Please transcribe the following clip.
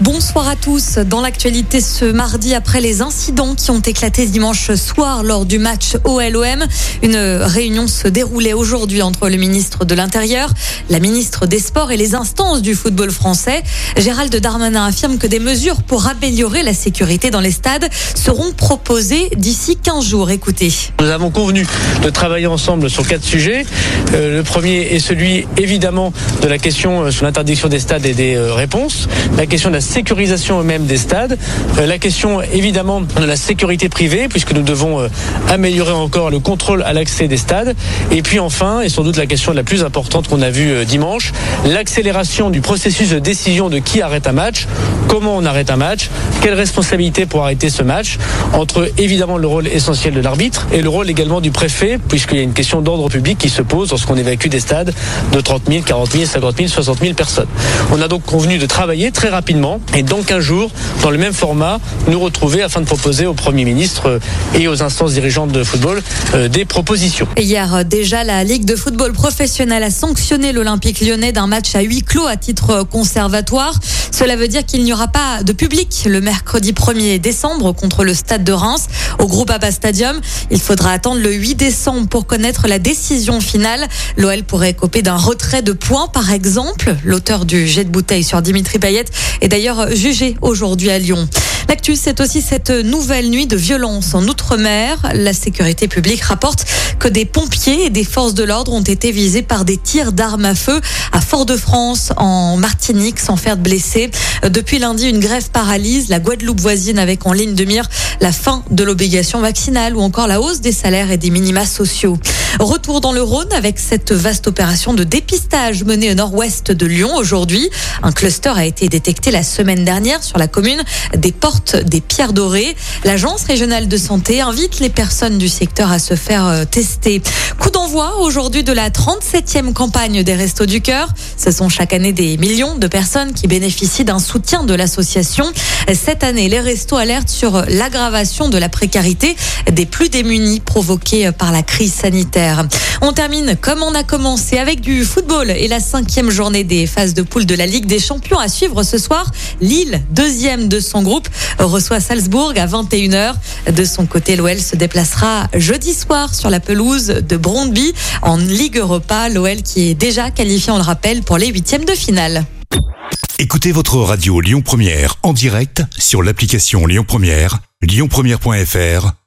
Bonsoir à tous. Dans l'actualité ce mardi, après les incidents qui ont éclaté dimanche soir lors du match OLOM, une réunion se déroulait aujourd'hui entre le ministre de l'Intérieur, la ministre des Sports et les instances du football français. Gérald Darmanin affirme que des mesures pour améliorer la sécurité dans les stades seront proposées d'ici 15 jours. Écoutez. Nous avons convenu de travailler ensemble sur quatre sujets. Euh, le premier est celui évidemment de la question euh, sur l'interdiction des stades et des euh, réponses, la question de la sécurisation même des stades, euh, la question évidemment de la sécurité privée, puisque nous devons euh, améliorer encore le contrôle à l'accès des stades, et puis enfin, et sans doute la question la plus importante qu'on a vue euh, dimanche, l'accélération du processus de décision de qui arrête un match, comment on arrête un match, quelle responsabilité pour arrêter ce match, entre évidemment le rôle essentiel de l'arbitre et le rôle également du préfet, puisqu'il y a une question d'ordre public qui se pose lorsqu'on évacue des stades de 30 000, 40 000, 50 000, 60 000 personnes. On a donc convenu de travailler très rapidement et donc un jour, dans le même format, nous retrouver afin de proposer au Premier ministre et aux instances dirigeantes de football euh, des propositions. Hier déjà, la Ligue de football professionnel a sanctionné l'Olympique lyonnais d'un match à huis clos à titre conservatoire. Cela veut dire qu'il n'y aura pas de public le mercredi 1er décembre contre le Stade de Reims au groupe Abba Stadium. Il faudra attendre le 8 décembre pour connaître la décision finale. L'OL pourrait coper d'un retrait de points par exemple. L'auteur du jet de bouteille sur Dimitri Payet est d'ailleurs jugé aujourd'hui à Lyon. L'actu, c'est aussi cette nouvelle nuit de violence en Outre-mer. La sécurité publique rapporte que des pompiers et des forces de l'ordre ont été visés par des tirs d'armes à feu à Fort-de-France, en Martinique, sans faire de blessés. Depuis lundi, une grève paralyse la Guadeloupe voisine avec en ligne de mire la fin de l'obligation vaccinale ou encore la hausse des salaires et des minima sociaux. Retour dans le Rhône avec cette vaste opération de dépistage menée au nord-ouest de Lyon aujourd'hui. Un cluster a été détecté la semaine dernière sur la commune des Portes des Pierres Dorées. L'agence régionale de santé invite les personnes du secteur à se faire euh, tester. Coup d'envoi aujourd'hui de la 37e campagne des Restos du Cœur. Ce sont chaque année des millions de personnes qui bénéficient d'un soutien de l'association. Cette année, les restos alertent sur l'aggravation de la précarité des plus démunis provoquée par la crise sanitaire. On termine comme on a commencé avec du football et la cinquième journée des phases de poule de la Ligue des Champions à suivre ce soir. Lille, deuxième de son groupe, reçoit Salzbourg à 21h. De son côté, l'OL se déplacera jeudi soir sur la pelouse de Brondby en Ligue Europa. L'OL qui est déjà qualifié, on le rappelle, pour les huitièmes de finale. Écoutez votre radio Lyon Première en direct sur l'application Lyon Première,